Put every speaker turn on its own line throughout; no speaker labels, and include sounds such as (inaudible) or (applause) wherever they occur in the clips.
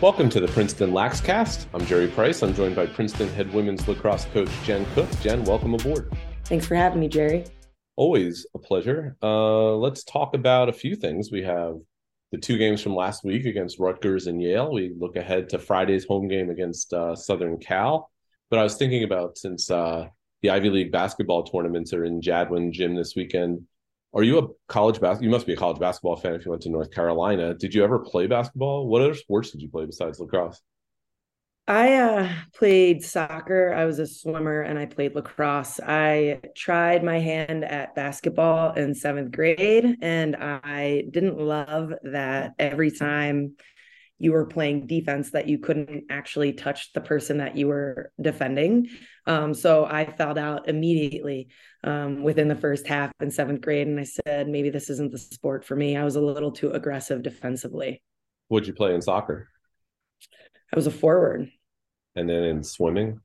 Welcome to the Princeton Laxcast. I'm Jerry Price. I'm joined by Princeton head women's lacrosse coach Jen Cook. Jen, welcome aboard.
Thanks for having me, Jerry.
Always a pleasure. Uh, let's talk about a few things. We have the two games from last week against Rutgers and Yale. We look ahead to Friday's home game against uh, Southern Cal. But I was thinking about since uh, the Ivy League basketball tournaments are in Jadwin Gym this weekend, are you a college basketball? You must be a college basketball fan if you went to North Carolina. Did you ever play basketball? What other sports did you play besides lacrosse?
I uh, played soccer. I was a swimmer and I played lacrosse. I tried my hand at basketball in seventh grade, and I didn't love that every time you were playing defense that you couldn't actually touch the person that you were defending. Um, so I fouled out immediately um, within the first half in seventh grade. And I said, maybe this isn't the sport for me. I was a little too aggressive defensively.
What'd you play in soccer?
I was a forward.
And then in swimming,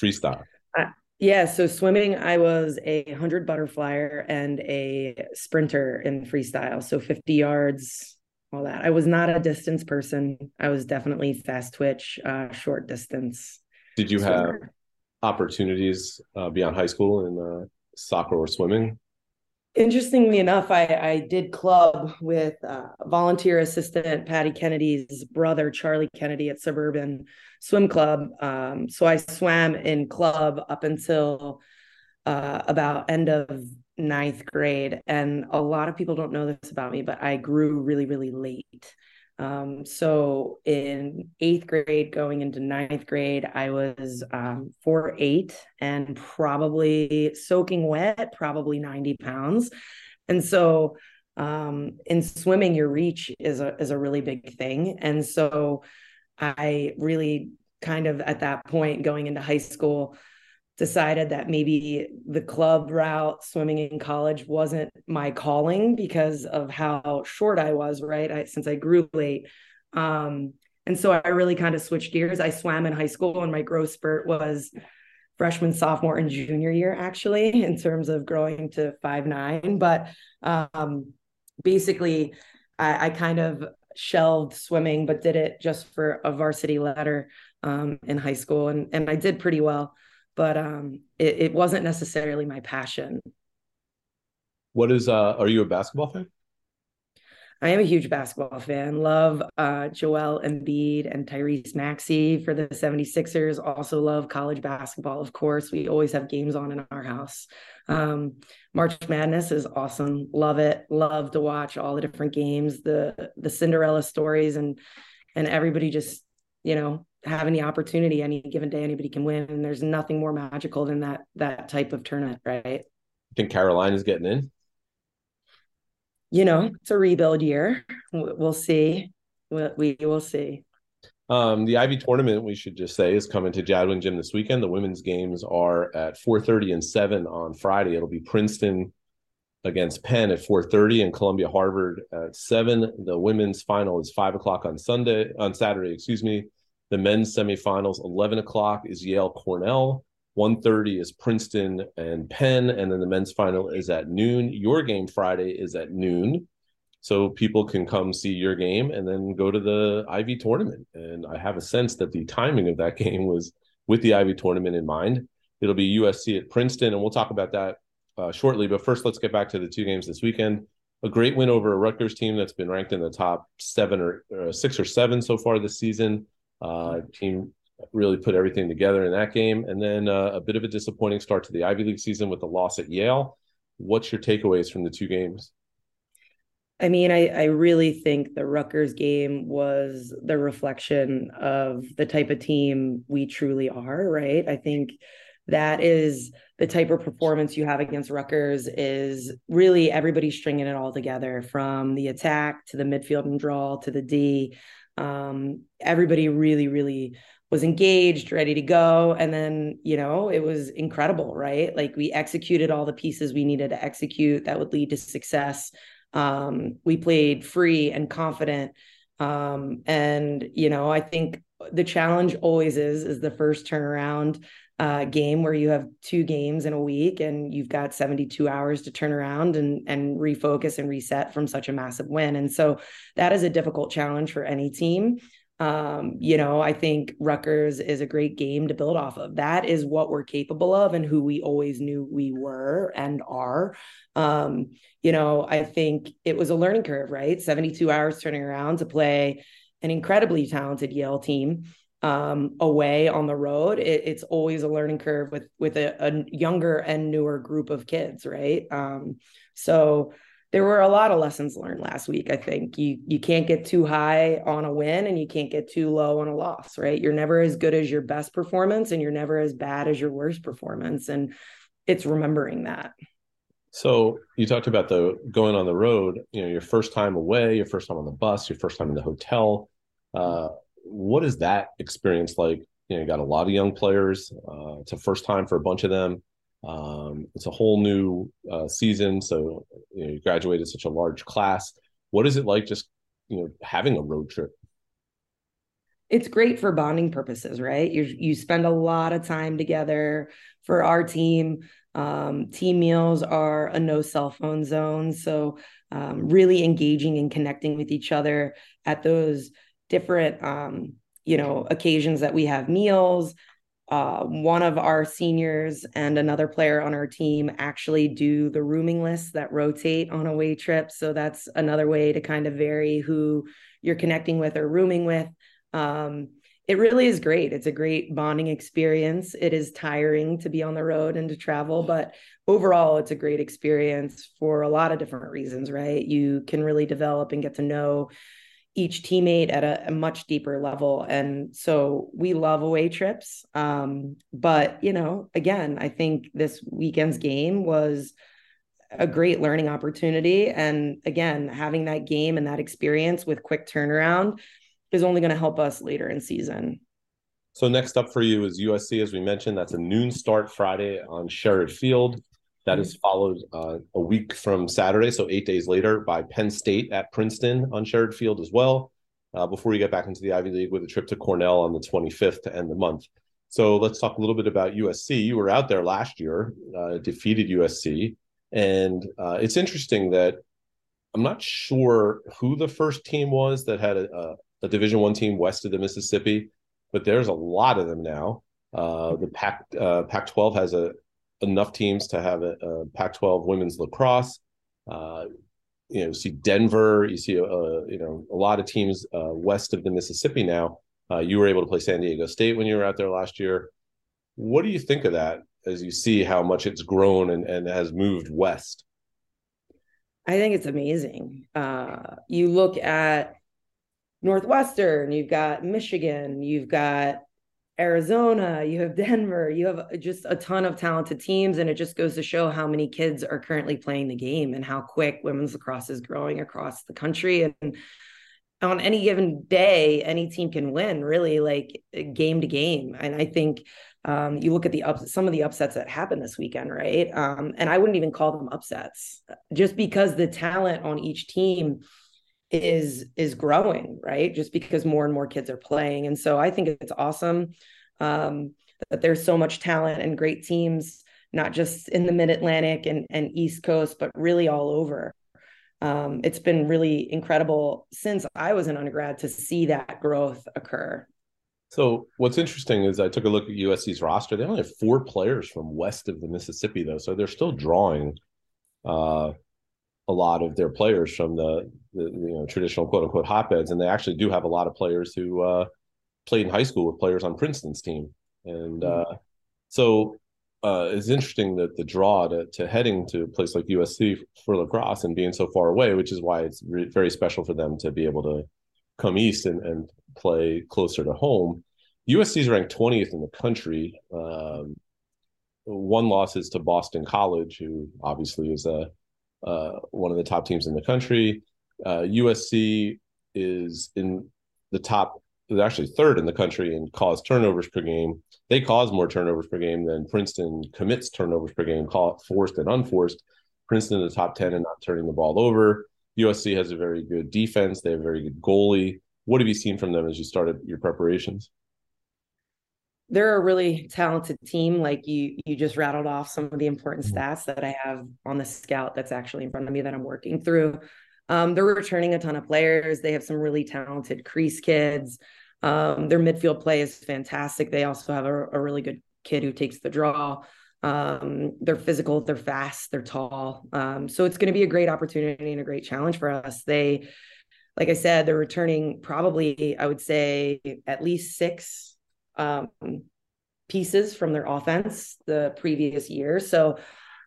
freestyle.
Uh, yeah, so swimming, I was a 100 butterflyer and a sprinter in freestyle. So 50 yards, all that. I was not a distance person. I was definitely fast twitch, uh, short distance.
Did you swimmer. have opportunities uh, beyond high school in uh, soccer or swimming?
Interestingly enough, I, I did club with uh, volunteer assistant Patty Kennedy's brother, Charlie Kennedy, at Suburban Swim Club. Um, so I swam in club up until uh, about end of ninth grade. And a lot of people don't know this about me, but I grew really, really late. Um, so in eighth grade, going into ninth grade, I was um, four eight and probably soaking wet, probably 90 pounds. And so um, in swimming, your reach is a is a really big thing. And so I really kind of at that point going into high school decided that maybe the club route swimming in college wasn't my calling because of how short I was, right? I, since I grew late. Um, and so I really kind of switched gears. I swam in high school and my growth spurt was freshman, sophomore, and junior year, actually, in terms of growing to five nine. But um, basically, I, I, kind of shelved swimming, but did it just for a varsity letter um, in high school. And, and I did pretty well but um, it, it wasn't necessarily my passion.
What is uh are you a basketball fan?
I am a huge basketball fan. Love uh, Joel Embiid and Tyrese Maxey for the 76ers. Also love college basketball, of course. We always have games on in our house. Um, March Madness is awesome. Love it. Love to watch all the different games, the the Cinderella stories and and everybody just, you know, having the opportunity any given day anybody can win and there's nothing more magical than that that type of tournament right
I think carolina's getting in
you know it's a rebuild year we'll see we will see
um, the Ivy tournament, we should just say, is coming to Jadwin Gym this weekend. The women's games are at 4:30 and 7 on Friday. It'll be Princeton against Penn at 4:30 and Columbia Harvard at 7. The women's final is 5 o'clock on Sunday, on Saturday, excuse me. The men's semifinals, 11 o'clock is Yale Cornell. 1.30 is Princeton and Penn. And then the men's final is at noon. Your game Friday is at noon. So people can come see your game and then go to the Ivy tournament. And I have a sense that the timing of that (laughs) game was with the Ivy tournament in mind. It'll be USC at Princeton, and we'll talk about that uh, shortly. But first, let's get back to the two games this weekend. A great win over a Rutgers team that's been ranked in the top seven or, or uh, six or seven so far this season. Uh, team really put everything together in that game, and then uh, a bit of a disappointing start to the Ivy League season with the loss at Yale. What's your takeaways from the two games?
I mean, I, I really think the Rutgers game was the reflection of the type of team we truly are, right? I think that is the type of performance you have against Rutgers is really everybody stringing it all together from the attack to the midfield and draw to the D um, everybody really really was engaged ready to go. And then you know it was incredible right? Like we executed all the pieces we needed to execute that would lead to success. Um, we played free and confident. Um, and you know i think the challenge always is is the first turnaround uh, game where you have two games in a week and you've got 72 hours to turn around and and refocus and reset from such a massive win. And so that is a difficult challenge for any team. Um, you know, I think Rutgers is a great game to build off of. That is what we're capable of and who we always knew we were and are. Um, you know, I think it was a learning curve, right? 72 hours turning around to play an incredibly talented Yale team um, away on the road. It, it's always a learning curve with with a, a, younger and newer group of kids, right? Um, so there were a lot of lessons learned last week. I think you you can't get too high on a win and you can't get too low on a loss, right? You're never as good as your best performance and you're never as bad as your worst performance and it's remembering that.
So you talked about the going on the road, you know, your first time away, your first time on the bus, your first time in the hotel. Uh, what is that experience like? You know, you got a lot of young players. Uh, it's a first time for a bunch of them. Um, it's a whole new uh, season, so you, know, you graduated such a large class. What is it like just you know having a road trip?
It's great for bonding purposes, right? You you spend a lot of time together. For our team, um, team meals are a no cell phone zone, so um, really engaging and connecting with each other at those different um, you know occasions that we have meals uh, one of our seniors and another player on our team actually do the rooming lists that rotate on away trip. So that's another way to kind of vary who you're connecting with or rooming with. Um, it really is great. It's a great bonding experience. It is tiring to be on the road and to travel, but overall, it's a great experience for a lot of different reasons, right? You can really develop and get to know each teammate at a, a, much deeper level. And so we love away trips. Um, but, you know, again, I think this weekend's game was a great learning opportunity. And again, having that game and that experience with quick turnaround is only going to help us later in season.
So next up for you is USC, as we mentioned. That's a noon start Friday on Sherrerd Field. That is followed uh, a week from Saturday, so eight days later, by Penn State at Princeton on Sherrerd Field as well. Uh, before you get back into the Ivy League with a trip to Cornell on the 25th to end the month. So let's talk a little bit about USC. You were out there last year, uh, defeated USC, and uh, it's interesting that I'm not sure who the first team was that had a, a Division One team west of the Mississippi, but there's a lot of them now. Uh, the Pac uh, Pac-12 has a enough teams to have a, a Pac-12 women's lacrosse. Uh, you know, see Denver. You see, uh, you know, a lot of teams uh, west of the Mississippi now. Uh, you were able to play San Diego State when you were out there last year. What do you think of that as you see how much it's grown and, and has moved west?
I think it's amazing. Uh, you look at Northwestern, you've got Michigan, you've got Arizona, you have Denver, you have just a ton of talented teams. And it just goes to show how many kids are currently playing the game and how quick women's lacrosse is growing across the country. And on any given day, any team can win, really, like game to game. And I think um, you look at the ups, some of the upsets that happened this weekend, right? Um, and I wouldn't even call them upsets just because the talent on each team is is growing right? Just because more and more kids are playing. And so i think it's awesome um, that there's so much talent and great teams not just in the mid-atlantic and, and east coast but really all over. Um, it's been really incredible since i was an undergrad to see that growth occur.
So what's interesting is i took a look at usc's roster. They only have four players from west of the mississippi though so they're still drawing uh, a lot of their players from the, the you know traditional quote unquote hotbeds, and they actually do have a lot of players who uh, played in high school with players on Princeton's team, and mm-hmm. uh, so uh, it's interesting that the draw to, to heading to a place like USC for lacrosse and being so far away, which is why it's re- very special for them to be able to come east and, and play closer to home. USC is ranked 20th in the country. Um, one loss is to Boston College, who obviously is a uh, one of the top teams in the country. Uh, USC is in the top, they're actually third in the country in cause turnovers per game. They cause more turnovers per game than Princeton commits turnovers per game, forced and unforced. Princeton in the top 10 and not turning the ball over. USC has a very good defense. They have a very good goalie. What have you seen from them as you started your preparations?
they're a really talented team. Like you, you just rattled off some of the important mm-hmm. stats that I have on the scout that's actually in front of me that I'm working through. Um, they're returning a ton of players. They have some really talented crease kids. Um, their midfield play is fantastic. They also have a, a really good kid who takes the draw. Um, they're physical, they're fast, they're tall. Um, so it's going to be a great opportunity and a great challenge for us. They, like I said, they're returning probably, I would say, at least six um, pieces from their offense the previous year. So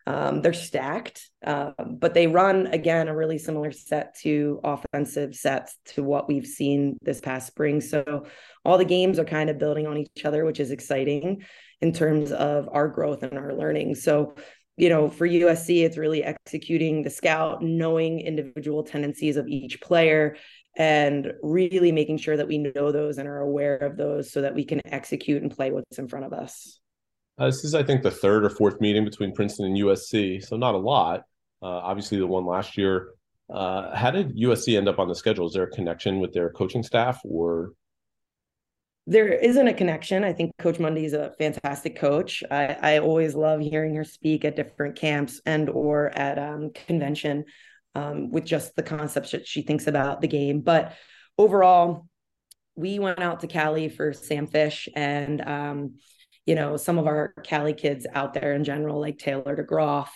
um, they're stacked, uh, but they run again a really similar set to offensive sets to what we've seen this past spring. So all the games are kind of building on each other, which is exciting in terms of our growth and our learning. So you know, for USC, it's really executing the scout, knowing individual tendencies of each player, and really making sure that we know those and are aware of those so that we can execute and play what's in front of us.
Uh, this is, I think, the third or fourth meeting between Princeton and USC, so not a lot. Uh, obviously, the one last year. Uh, how did USC end up on the schedule? Is there a connection with their coaching staff, or
there isn't a connection. I think Coach Munday is a fantastic coach. I, I always love hearing her speak at different camps and or at um, convention um, with just the concepts that she thinks about the game. But overall, we went out to Cali for Sam Fish and um, you know, some of our Cali kids out there in general, like Taylor DeGroff,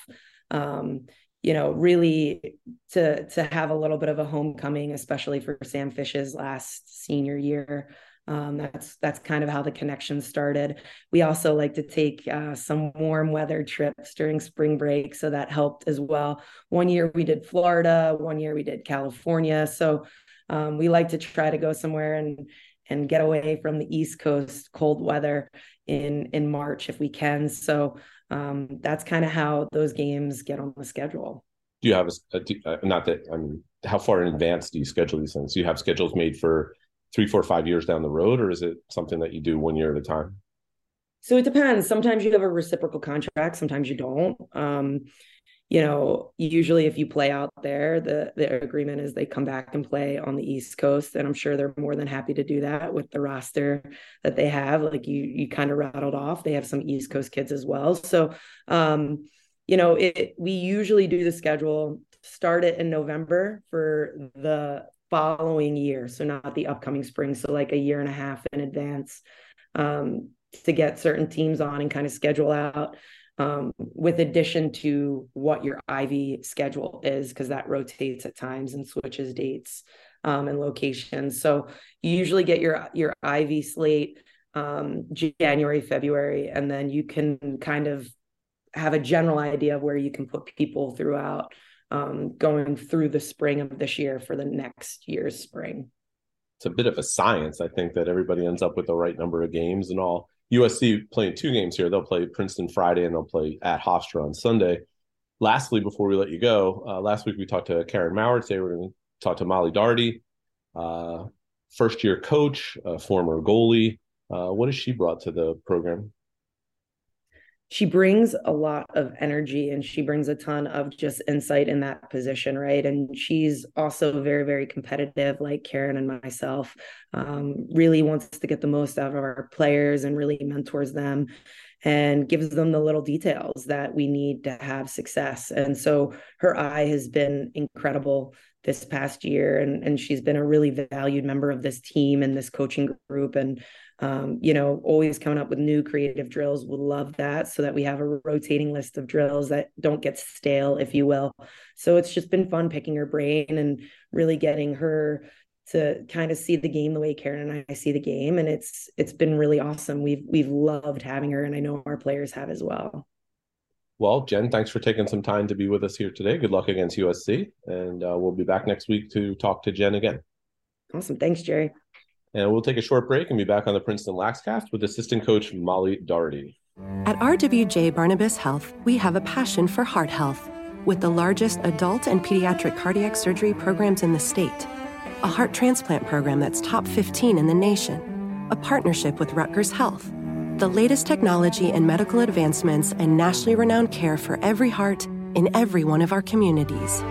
um, you know, really to to have a little bit of a homecoming, especially for Sam Fish's last senior year. Um, that's that's kind of how the connection started. We also like to take uh, some warm weather trips during spring break, so that helped as well. One year we did Florida, one year we did California. So um, we like to try to go somewhere and and get away from the East Coast cold weather in in March if we can. So um, that's kind of how those games get on the schedule.
Do you have a, a uh, not that I mean, how far in advance do you schedule these things? Do you have schedules made for three, four, five years down the road, or is it something that you do one year at a time?
So it depends. Sometimes you have a reciprocal contract, sometimes you don't. Um, you know, usually if you play out there, the the agreement is they come back and play on the East Coast, and I'm sure they're more than happy to do that with the roster that they have. Like you you kind of rattled off, they have some East Coast kids as well. So, um, you know, it we usually do the schedule start it in November for the following year, so not the upcoming spring, so like a year and a half in advance. Um, to get certain teams on and kind of schedule out um, with addition to what your Ivy schedule is, because that rotates at times and switches dates um, and locations. So you usually get your your Ivy slate um, January, February, and then you can kind of have a general idea of where you can put people throughout um, going through the spring of this year for the next year's spring.
It's a bit of a science. I think that everybody ends up with the right number of games and all. USC playing two games here. They'll play Princeton Friday and they'll play at Hofstra on Sunday. Lastly, before we let you go, uh, last week we talked to Karen Maurer. Today we're going to talk to Molly Darty, uh, first year coach, former goalie. Uh, what has she brought to the program?
She brings a lot of energy and she brings a ton of just insight in that position right? And she's also very very competitive like karen and myself um, really wants to get the most out of our players and really mentors them and gives them the little details that we need to have success. And so her eye has been incredible this past year and, and she's been a really valued member of this team and this coaching group and um, you know, always coming up with new creative drills. we love that so that we have a rotating list of drills that don't get stale, if you will. So it's just been fun picking her brain and really getting her to kind of see the game the way Karen and I see the game. And it's it's been really awesome. We've we've loved having her, and I know our players have as well.
Well, Jen, thanks for taking some time to be with us here today. Good luck against USC, and uh, we'll be back next week to talk to Jen again.
Awesome. Thanks, Jerry.
And we'll take a short break and be back on the Princeton Laxcast with assistant coach Molly Doherty.
At RWJ Barnabas Health, we have a passion for heart health with the largest adult and pediatric cardiac surgery programs in the state, a heart transplant program that's top 15 in the nation, a partnership with Rutgers Health, the latest technology and medical advancements, and nationally renowned care for every heart in every one of our communities.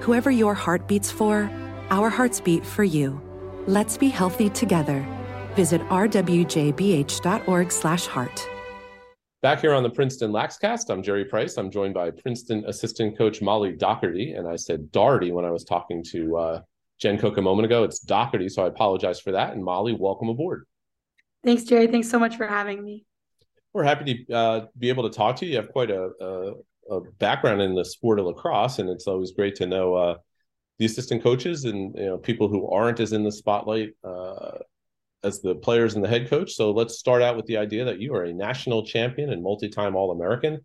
Whoever your heart beats for, our hearts beat for you. Let's be healthy together. Visit rwjbh.org/heart.
Back here on the Princeton Laxcast, I'm Jerry Price. I'm joined by Princeton assistant coach Molly Doherty, and I said Doherty when I was talking to uh, Jen Cook a moment ago. It's Doherty, so I apologize for that. And Molly, welcome aboard.
Thanks, Jerry. Thanks so much for having me.
We're happy to uh, be able to talk to you. You have quite a, a, a, background in the sport of lacrosse, and it's always great to know uh, the assistant coaches and you know people who aren't as in the spotlight uh, as the players and the head coach. So let's start out with the idea that you are a national champion and multi-time All-American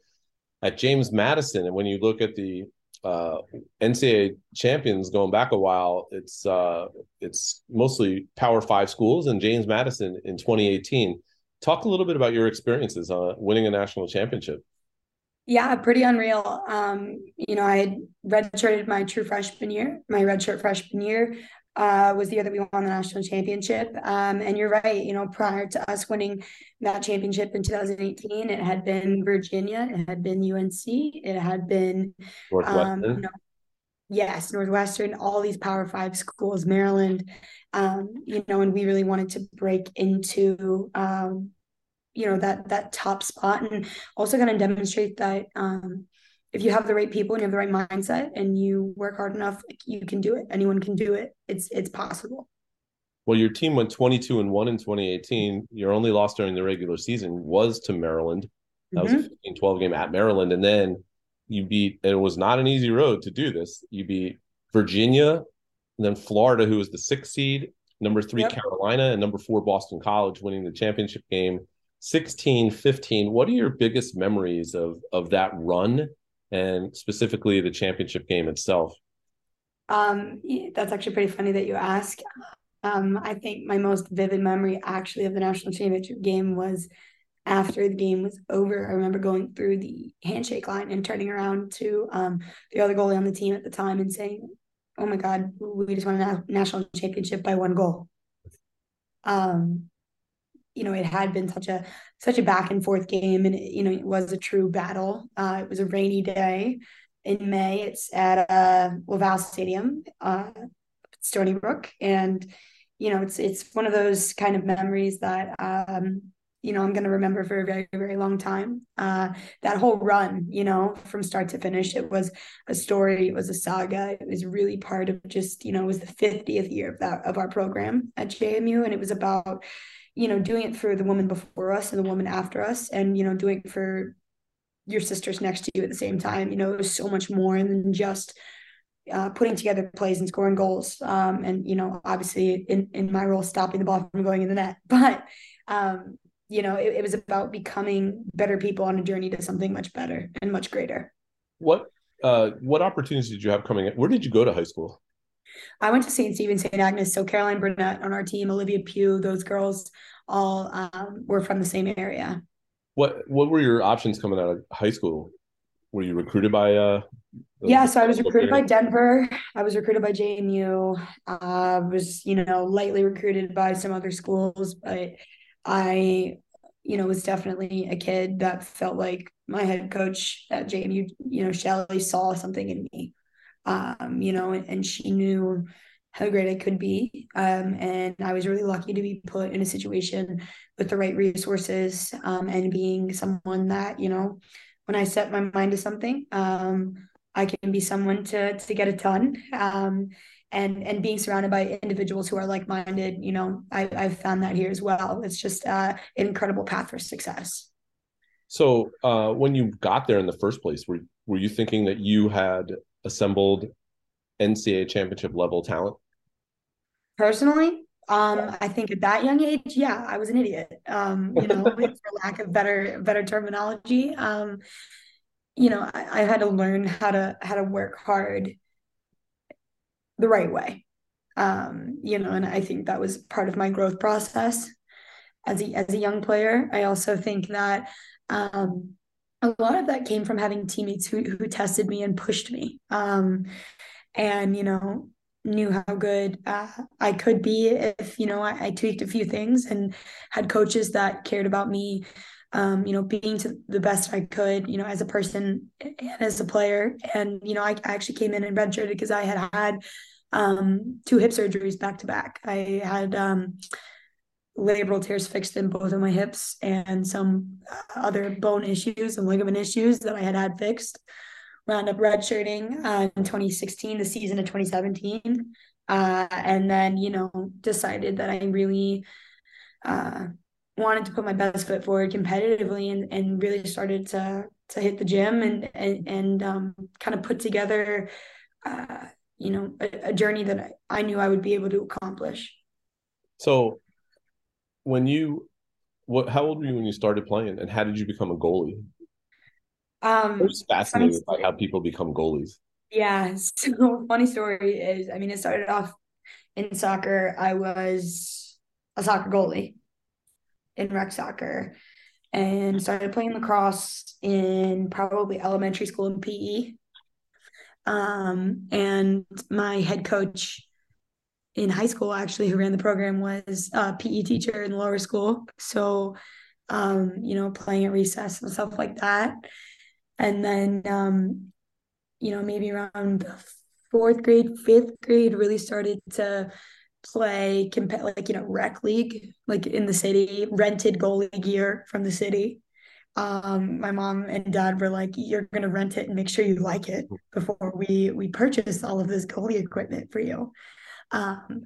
at James Madison, and when you look at the uh, NCAA champions going back a while, it's uh, it's mostly Power Five schools and James Madison in 2018. Talk a little bit about your experiences uh, winning a national championship.
Yeah, pretty unreal. Um, you know, I had redshirted my true freshman year, my redshirt freshman year uh, was the year that we won the national championship. Um, and you're right, you know, prior to us winning that championship in 2018, it had been Virginia, it had been UNC, it had been um, you know, yes, Northwestern, all these Power Five schools, Maryland, um, you know, and we really wanted to break into um, you know that that top spot and also kind of demonstrate that um, if you have the right people and you have the right mindset and you work hard enough, you can do it. Anyone can do it. It's it's possible.
Well, your team went 22 and 1 in 2018. Your only loss during the regular season was to Maryland. That mm-hmm. was a 15 12 game at Maryland. And then you beat, it was not an easy road to do this. You beat Virginia, and then Florida, who was the sixth seed, number three, yep. Carolina, and number four, Boston College, winning the championship game 16 15. What are your biggest memories of, of that run and specifically the championship game itself?
Um, that's actually pretty funny that you ask. Um, I think my most vivid memory actually of the national championship game was after the game was over. I remember going through the handshake line and turning around to um, the other goalie on the team at the time and saying, "Oh my God, we just won a national championship by one goal." Um, you know, it had been such a such a back and forth game, and it, you know, it was a true battle. Uh, it was a rainy day in May. It's at uh, LaValle Stadium, uh, Stony Brook, and you know, it's it's one of those kind of memories that um, you know I'm going to remember for a very very long time. Uh, that whole run, you know, from start to finish, it was a story. It was a saga. It was really part of just you know it was the 50th year of that of our program at JMU, and it was about you know, doing it for the woman before us and the woman after us, and you know, doing it for your sisters next to you at the same time. You know, it was so much more than just uh, putting together plays and scoring goals. Um, and you know, obviously, in in my role, stopping the ball from going in the net, (laughs) but um, you know, it, it was about becoming better people on a journey to something much better and much greater.
What uh, what opportunities did you have coming? Where did you go to high school?
I went to St. Stephen, St. Agnes. So Caroline Burnett on our team, Olivia Pugh, those girls all um, were from the same area.
What What were your options coming out of high school? Were you recruited by? Uh,
yeah, so I was recruited by Denver. I was recruited by JMU. I uh, was, you know, lightly recruited by some other schools, but I, you know, was definitely a kid that felt like my head coach at JMU, you know, Shelley saw something in me um, you know, and, and, she knew how great I could be. Um, and I was really lucky to be put in a situation with the right resources um, and being someone that, you know, when I set my mind to something, um, I can be someone to to get it done. Um, and and being surrounded by individuals who are like minded, you know, I, I've found that here as well. It's just uh, an incredible path for success.
So uh, when you got there in the first place, were were you thinking that you had assembled NCAA championship level talent?
Personally, um, I think at that young age, yeah, I was an idiot. Um, you know, (laughs) for lack of better better terminology. Um, you know, I, I had to learn how to how to work hard the right way. Um, you know, and I think that was part of my growth process as a as a young player. I also think that um a lot of that came from having teammates who who tested me and pushed me um, and you know knew how good uh, I could be if you know I, I, tweaked a few things and had coaches that cared about me um, you know being to the best I could you know as a person and as a player and you know I, I actually came in and ventured because I had had um, two hip surgeries back to back I had um, labral tears fixed in both of my hips and some other bone issues and ligament issues that I had had fixed. Wound up redshirting uh, in 2016, the season of 2017. uh, and then you know decided that I really uh, wanted to put my best foot forward competitively and, and really started to to hit the gym and and, and um, kind of put together uh, you know a, a journey that I, I knew I would be able to accomplish.
So when you what how old were you when you started playing and how did you become a goalie?
Um,
I'm just fascinated by how people become goalies.
Yeah. (laughs) So funny story is, I mean, it started off in soccer. I was a soccer goalie in rec soccer and started playing lacrosse in probably elementary school in PE. Um, and my head coach in high school, actually, who ran the program, was a PE teacher in lower school. So, um, you know, playing at recess and stuff like that. And then, um, you know, maybe around fourth grade, fifth grade, really started to play comp- like you know rec league like in the city rented goalie gear from the city. Um my mom and dad were like you're gonna rent it and make sure you like it before we we purchase all of this goalie equipment for you. Um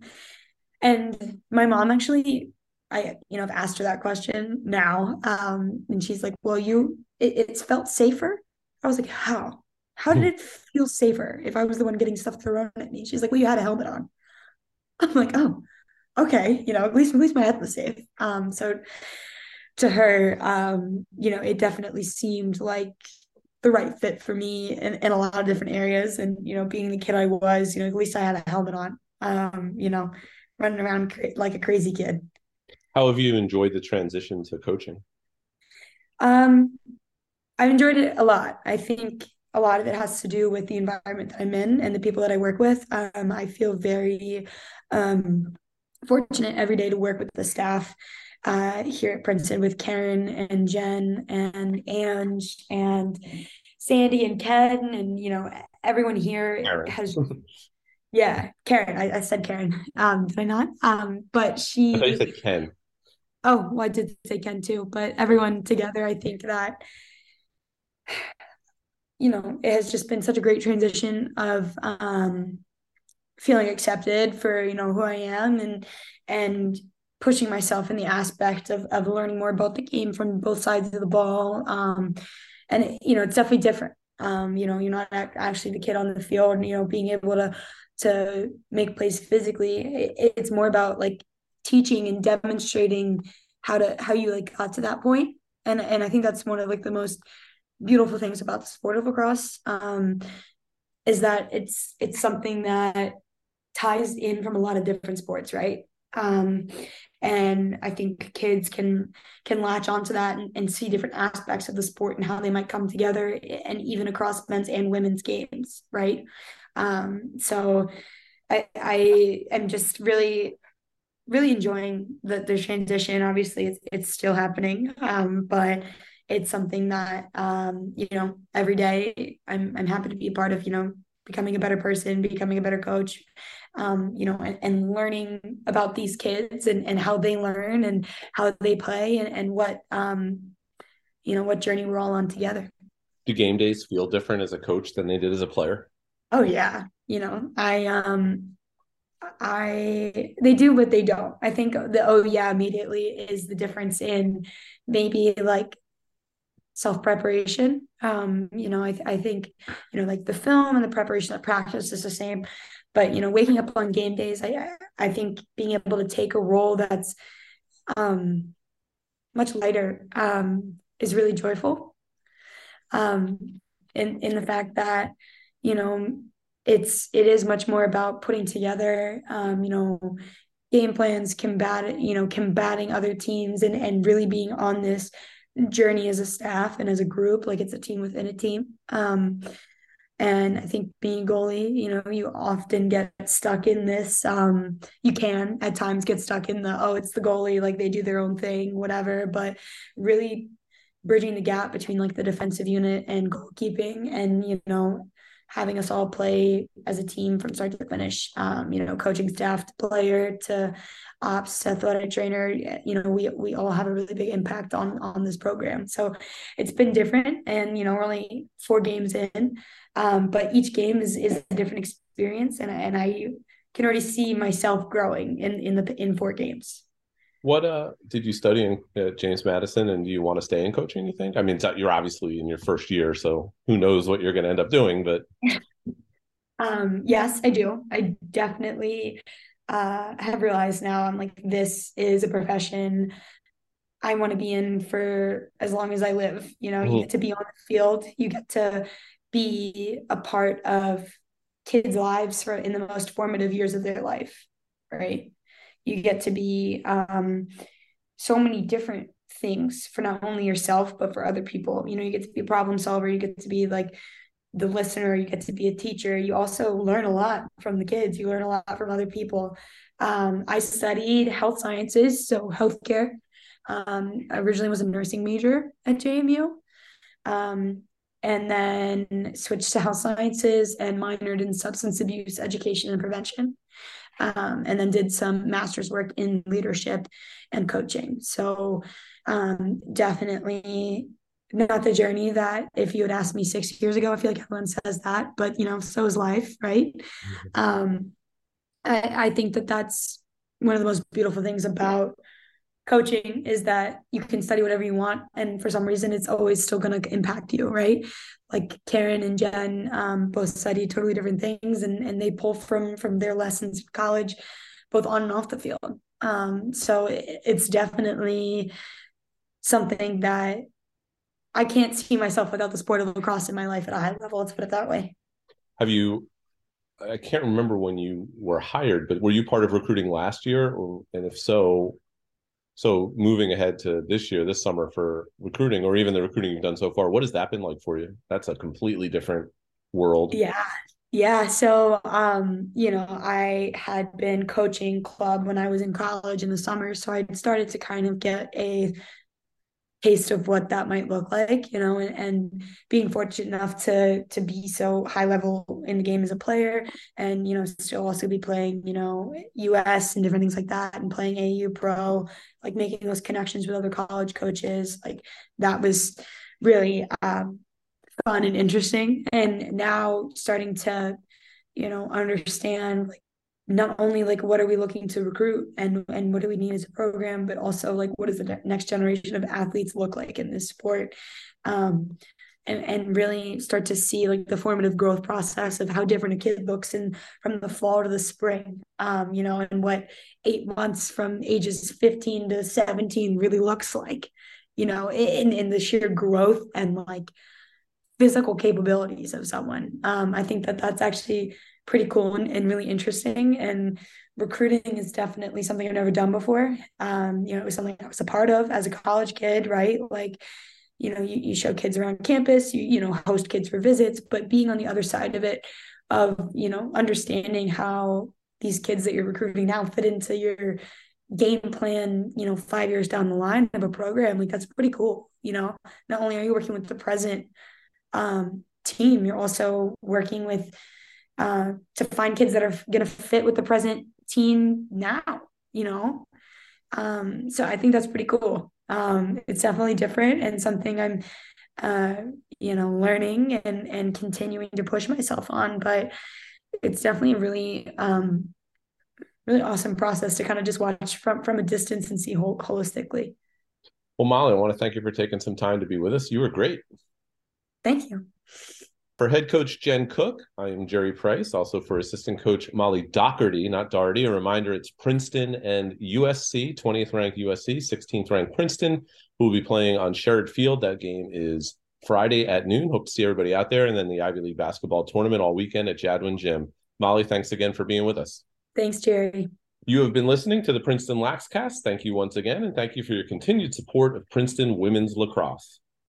and my mom actually i you know i've asked her that question now um and she's like well you it, it's felt safer? I was like how? How did it feel safer if i was the one getting stuff thrown at me? She's like well you had a helmet on (laughs) I'm like, oh, okay, you know, at least at least my head was safe. Um, so to her, um, you know, it definitely seemed like the right fit for me in, in a lot of different areas. And, you know, being the kid I was, you know, at least I had a helmet on, um, you know, running around cra- like a crazy kid.
How have you enjoyed the transition to coaching?
Um, I've enjoyed it a lot. I think a lot of it has to do with the environment that I'm in and the people that I work with. Um, I feel very um, fortunate every day to work with the staff uh, here at Princeton with Karen and Jen and Ange and Sandy and Ken and you know everyone here Karen. has (laughs) yeah Karen I, I, said Karen um did I not um but she
I thought you said Ken
oh well I did say Ken too but everyone together I think that you know it has just been such a great transition of um feeling accepted for you know who I am and and pushing myself in the aspect of of learning more about the game from both sides of the ball. Um, and you know, it's definitely different. Um, you know, you're not actually the kid on the field, and you know, being able to to make plays physically. It, it's more about like teaching and demonstrating how to how you like got to that point. And and I think that's one of like the most beautiful things about the sport of lacrosse. Um, is that it's it's something that ties in from a lot of different sports, right? Um, and I think kids can can latch onto that and, and see different aspects of the sport and how they might come together, and even across men's and women's games, right? Um, so I I am just really really enjoying the the transition. Obviously, it's it's still happening, um, but it's something that um, you know every day I'm I'm happy to be a part of. You know, becoming a better person, becoming a better coach, um, you know, and, and, learning about these kids and, and how they learn and how they play and, and what, um, you know, what journey we're all on together.
Do game days feel different as a coach than they did as a player?
Oh yeah. You know, I, um, I they do but they don't. I think the oh yeah immediately is the difference in maybe like self preparation. Um, you know, I, I think, you know, like the film and the preparation of practice is the same. But, you know, waking up on game days, I, I think being able to take a role that's um, much lighter um, is really joyful. Um, in, in the fact that, you know, it's, it is much more about putting together, um, you know, game plans, combat, you know, combating other teams and, and really being on this journey as a staff and as a group like it's a team within a team um and i think being goalie you know you often get stuck in this um you can at times get stuck in the oh it's the goalie like they do their own thing whatever but really bridging the gap between like the defensive unit and goalkeeping and you know having us all play as a team from start to finish. Um, you know, coaching staff to player to ops athletic trainer. You know, we we all have a really big impact on on this program. So it's been different, and you know, we're only four games in, um, but each game is is a different experience, and and I can already see myself growing in in the in four games.
What uh did you study in uh, James Madison, and do you want to stay in coaching? You think? I mean, you're obviously in your first year, so who knows what you're going to end up doing? But (laughs)
um, yes, I do. I definitely uh, have realized now. I'm like, this is a profession I want to be in for as long as I live. You know, mm-hmm. you get to be on the field, you get to be a part of kids' lives for in the most formative years of their life, right? You get to be um, so many different things for not only yourself but for other people. You know, you get to be a problem solver. You get to be like the listener. You get to be a teacher. You also learn a lot from the kids. You learn a lot from other people. Um, I studied health sciences, so healthcare. Um, I originally was a nursing major at JMU. Um, and then switched to health sciences and minored in substance abuse education and prevention. Um, and then did some master's work in leadership and coaching. So, um, definitely not the journey that if you had asked me six years ago, I feel like everyone says that, but you know, so is life, right? Mm-hmm. Um, I, I think that that's one of the most beautiful things about coaching is that you can study whatever you want and for some reason it's always still going to impact you right like karen and jen um, both study totally different things and, and they pull from from their lessons in college both on and off the field um, so it, it's definitely something that i can't see myself without the sport of lacrosse in my life at a high level let's put it that way
have you I can't remember when you were hired, but were you part of recruiting last year? Or, and if so, so moving ahead to this year, this summer for recruiting, or even the recruiting you've done so far, what has that been like for you? That's a completely different world.
Yeah. Yeah. So, um, you know, I had been coaching club when I was in college in the summer. So I started to kind of get a taste of what that might look like, you know, and, and being fortunate enough to to be so high level in the game as a player and, you know, still also be playing, you know, US and different things like that and playing AU pro, like making those connections with other college coaches, like that was really um, fun and interesting. And now starting to, you know, understand like not only like what are we looking to recruit and and what do we need as a program but also like what does the next generation of athletes look like in this sport? Um, and and really start to see like the formative growth process of how different a kid looks in from the fall to the spring um, you know and what eight months from ages 15 to 17 really looks like you know in in the sheer growth and like physical capabilities of someone. Um, i think that that's actually pretty cool and, and really interesting. And recruiting is definitely something I've never done before. Um, you know, it was something I was a part of as a college kid, right? Like, you know, you, you show kids around campus, you, you know, host kids for visits, but being on the other side of it, of, you know, understanding how these kids that you're recruiting now fit into your game plan, you know, five years down the line of a program, like that's pretty cool. You know, not only are you working with the present um, team, you're also working with uh, to find kids that are going to fit with the present teen now, you know? Um, so I think that's pretty cool. Um, it's definitely different and something I'm, uh, you know, learning and, and continuing to push myself on, but it's definitely really, um, really awesome process to kind of just watch from, from a distance and see whole, holistically.
Well, Molly, I want to thank you for taking some time to be with us. You were great.
Thank you.
For head coach Jen Cook, I am Jerry Price. Also for assistant coach Molly Doherty, not Doherty. A reminder it's Princeton and USC, 20th ranked USC, 16th ranked Princeton, who will be playing on Sherrerd Field. That game is Friday at noon. Hope to see everybody out there. And then the Ivy League basketball tournament all weekend at Jadwin Gym. Molly, thanks again for being with us.
Thanks, Jerry.
You have been listening to the Princeton Laxcast. Thank you once again, and thank you for your continued support of Princeton women's lacrosse.